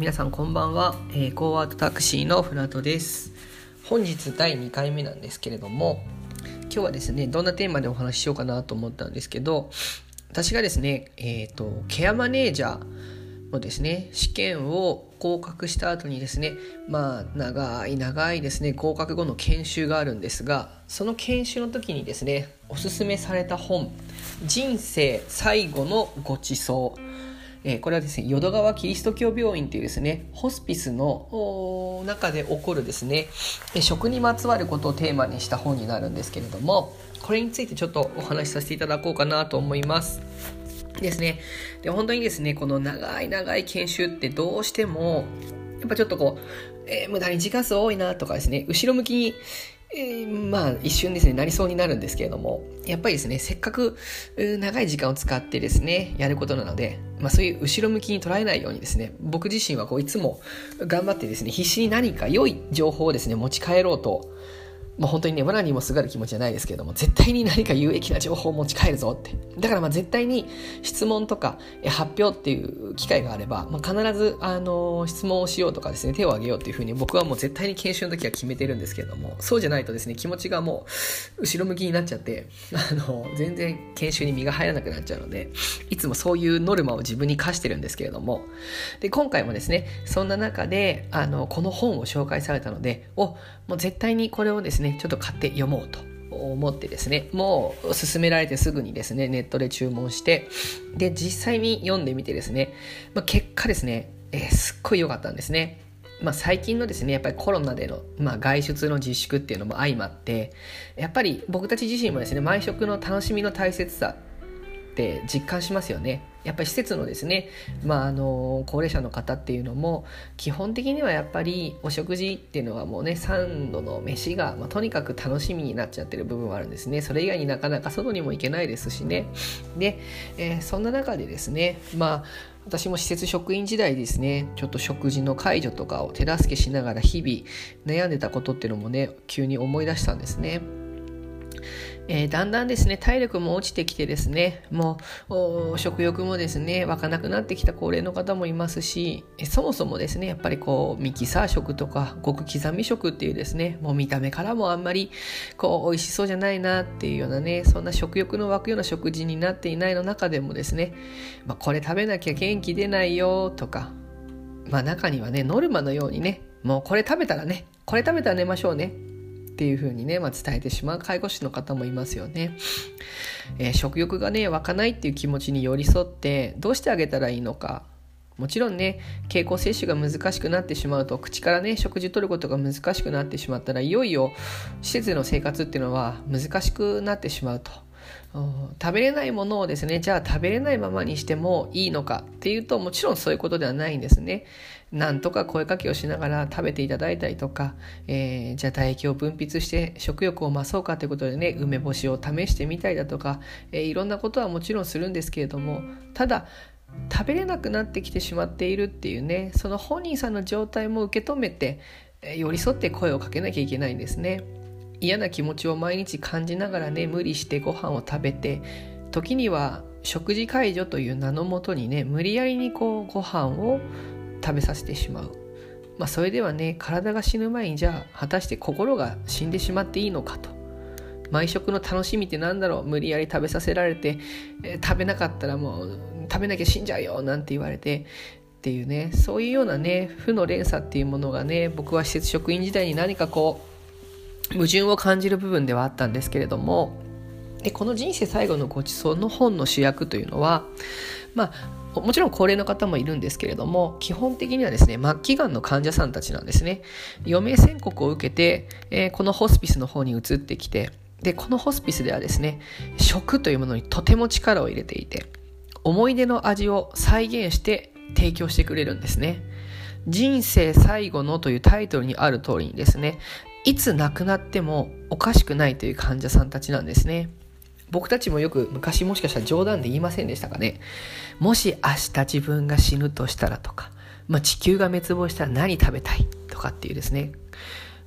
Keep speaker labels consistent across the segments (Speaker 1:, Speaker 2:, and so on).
Speaker 1: 皆さんこんばんは、えー、コーアートタクシーのフラトです。本日第2回目なんですけれども今日はですねどんなテーマでお話ししようかなと思ったんですけど私がですねえっ、ー、とケアマネージャーのですね試験を合格した後にですねまあ長い長いですね合格後の研修があるんですがその研修の時にですねおすすめされた本「人生最後のごちそう」えー、これはですね淀川キリスト教病院というですねホスピスの中で起こるですね食にまつわることをテーマにした本になるんですけれどもこれについてちょっとお話しさせていただこうかなと思います。ですね。で、本当にですね、この長い長い研修ってどうしても、やっぱちょっとこう、えー、無駄に時間数多いなとかですね、後ろ向きにえー、まあ一瞬ですね、なりそうになるんですけれども、やっぱりですね、せっかく長い時間を使ってですね、やることなので、まあそういう後ろ向きに捉えないようにですね、僕自身はこういつも頑張ってですね、必死に何か良い情報をですね、持ち帰ろうと、まあ、本当にね、罠にもすがる気持ちじゃないですけれども、絶対に何か有益な情報を持ち帰るぞって。だからまあ絶対に質問とか発表っていう機会があれば、まあ、必ず、あの、質問をしようとかですね、手を挙げようっていうふうに僕はもう絶対に研修の時は決めてるんですけれども、そうじゃないとですね、気持ちがもう後ろ向きになっちゃって、あの、全然研修に身が入らなくなっちゃうので、いつもそういうノルマを自分に課してるんですけれども、で、今回もですね、そんな中で、あの、この本を紹介されたので、お、もう絶対にこれをですね、ちょっと買って読もうと思ってですねもう勧められてすぐにですねネットで注文してで実際に読んでみてですね、まあ、結果ですね、えー、すっごい良かったんですね。まあ、最近のですねやっぱりコロナでの、まあ、外出の自粛っていうのも相まってやっぱり僕たち自身もですね毎食の楽しみの大切さって実感しますよね。やっぱり施設のですね、まあ、あの高齢者の方っていうのも基本的にはやっぱりお食事っていうのはもうね3度の飯が、まあ、とにかく楽しみになっちゃってる部分はあるんですねそれ以外になかなか外にも行けないですしねで、えー、そんな中でですねまあ私も施設職員時代ですねちょっと食事の介助とかを手助けしながら日々悩んでたことっていうのもね急に思い出したんですね。えー、だんだんですね、体力も落ちてきてですね、もう、食欲もですね、湧かなくなってきた高齢の方もいますし、そもそもですね、やっぱりこう、ミキサー食とか、極刻み食っていうですね、もう見た目からもあんまり、こう、美味しそうじゃないなっていうようなね、そんな食欲の湧くような食事になっていないの中でもですね、まあ、これ食べなきゃ元気出ないよとか、まあ中にはね、ノルマのようにね、もうこれ食べたらね、これ食べたら寝ましょうねっていうふうにね、まあ、伝えてしまう介護士の方もいますよね。えー、食欲がね湧かないっていう気持ちに寄り添ってどうしてあげたらいいのかもちろんね経口摂取が難しくなってしまうと口からね食事を取ることが難しくなってしまったらいよいよ施設での生活っていうのは難しくなってしまうと。食べれないものをですねじゃあ食べれないままにしてもいいのかっていうともちろんそういうことではないんですね。なんとか声かけをしながら食べていただいたりとか、えー、じゃあ唾液を分泌して食欲を増そうかということでね梅干しを試してみたりだとか、えー、いろんなことはもちろんするんですけれどもただ食べれなくなってきてしまっているっていうねその本人さんの状態も受け止めて、寄り添って声をかけなきゃいけないんですね。嫌な気持ちを毎日感じながらね無理してご飯を食べて時には食事介助という名のもとにね無理やりにこうご飯を食べさせてしまう。まあ、それではね体が死ぬ前にじゃあ果たして心が死んでしまっていいのかと。毎食の楽しみって何だろう？無理やり食べさせられて、えー、食べなかったらもう食べなきゃ死んじゃうよなんて言われてっていうねそういうようなね負の連鎖っていうものがね僕は施設職員時代に何かこう矛盾を感じる部分ではあったんですけれどもでこの人生最後のごちそうの本の主役というのはまあもちろん高齢の方もいるんですけれども、基本的にはですね、末期がんの患者さんたちなんですね。余命宣告を受けて、えー、このホスピスの方に移ってきて、で、このホスピスではですね、食というものにとても力を入れていて、思い出の味を再現して提供してくれるんですね。人生最後のというタイトルにある通りにですね、いつ亡くなってもおかしくないという患者さんたちなんですね。僕たちもよく昔もしかしたら冗談で言いませんでしたかね。もし明日自分が死ぬとしたらとか、まあ、地球が滅亡したら何食べたいとかっていうですね。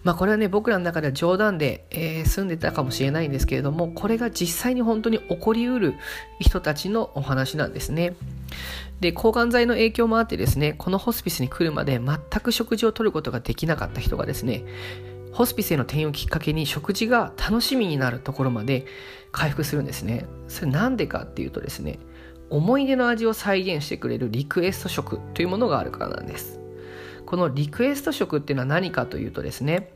Speaker 1: まあこれはね僕らの中では冗談で、えー、住んでたかもしれないんですけれどもこれが実際に本当に起こりうる人たちのお話なんですね。で抗がん剤の影響もあってですねこのホスピスに来るまで全く食事をとることができなかった人がですねホスピスへの転院をきっかけに食事が楽しみになるところまで回復するんですね。それなんでかっていうとですね思い出の味を再現してくれるリクエスト食というものがあるからなんです。このリクエスト食っていうのは何かというとですね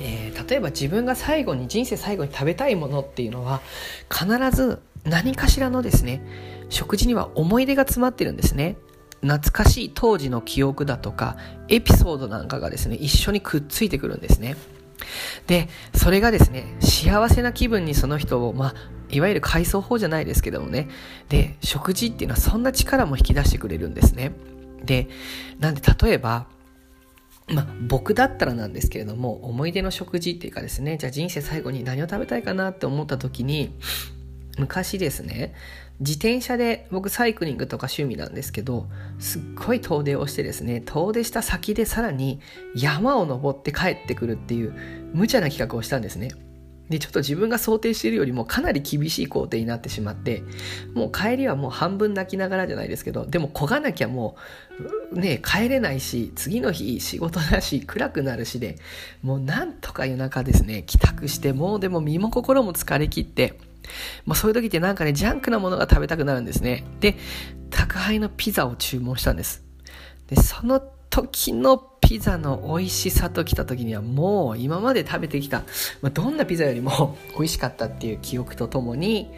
Speaker 1: えー、例えば自分が最後に人生最後に食べたいものっていうのは必ず何かしらのですね食事には思い出が詰まってるんですね懐かしい当時の記憶だとかエピソードなんかがですね一緒にくっついてくるんですね。でそれがですね幸せな気分にその人をまあいわゆる回想法じゃないですけどもね。で食事っていうのはそんな力も引き出してくれるんですね。でなんで例えばまあ、僕だったらなんですけれども思い出の食事っていうかですねじゃあ人生最後に何を食べたいかなって思った時に昔ですね自転車で僕サイクリングとか趣味なんですけどすっごい遠出をしてですね遠出した先でさらに山を登って帰ってくるっていう無茶な企画をしたんですね。でちょっと自分が想定しているよりもかなり厳しい工程になってしまってもう帰りはもう半分泣きながらじゃないですけどでも焦がなきゃもうね帰れないし次の日仕事だし暗くなるしでもうなんとか夜中ですね帰宅してもうでも身も心も疲れ切ってまあ、そういう時ってなんかね、ジャンクなものが食べたくなるんですね。で、宅配のピザを注文したんです。で、その時のピザの美味しさと来た時にはもう今まで食べてきた、まあ、どんなピザよりも 美味しかったっていう記憶とともに、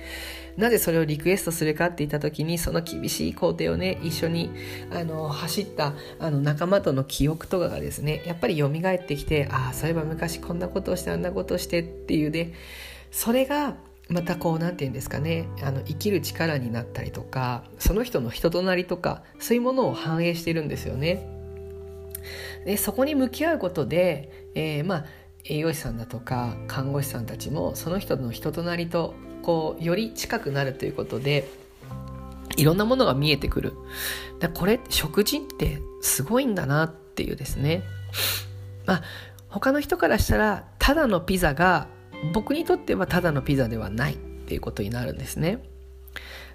Speaker 1: なぜそれをリクエストするかって言った時にその厳しい工程をね一緒にあの走ったあの仲間との記憶とかがですねやっぱり蘇ってきてああそういえば昔こんなことをしてあんなことをしてっていうでそれがまたこう何て言うんですかねあの生きる力になったりとかその人の人となりとかそういうものを反映してるんですよね。でそこに向き合うことで、えー、まあ栄養士さんだとか看護師さんたちもその人の人となりとこうより近くなるということでいろんなものが見えてくる。だこれ食事ってすごいんだなっていうですね。まあ他の人からしたらただのピザが僕にとってはただのピザではないっていうことになるんですね。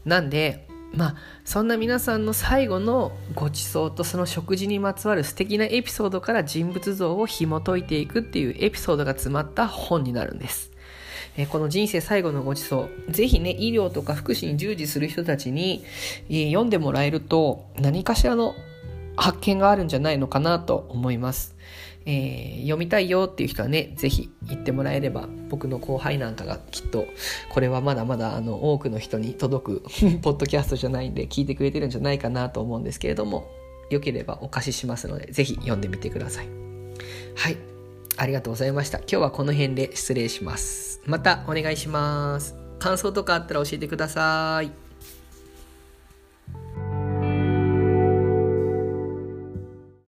Speaker 1: なんでまあそんな皆さんの最後のご馳走とその食事にまつわる素敵なエピソードから人物像を紐解いていくっていうエピソードが詰まった本になるんです。えこの人生最後のご馳走、ぜひね、医療とか福祉に従事する人たちに、え読んでもらえると何かしらの発見があるんじゃないのかなと思います。えー、読みたいよっていう人はね、ぜひ言ってもらえれば、僕の後輩なんかがきっと、これはまだまだあの多くの人に届く ポッドキャストじゃないんで、聞いてくれてるんじゃないかなと思うんですけれども、よければお貸ししますので、ぜひ読んでみてください。はい。ありがとうございました。今日はこの辺で失礼します。またお願いします。感想とかあったら教えてください。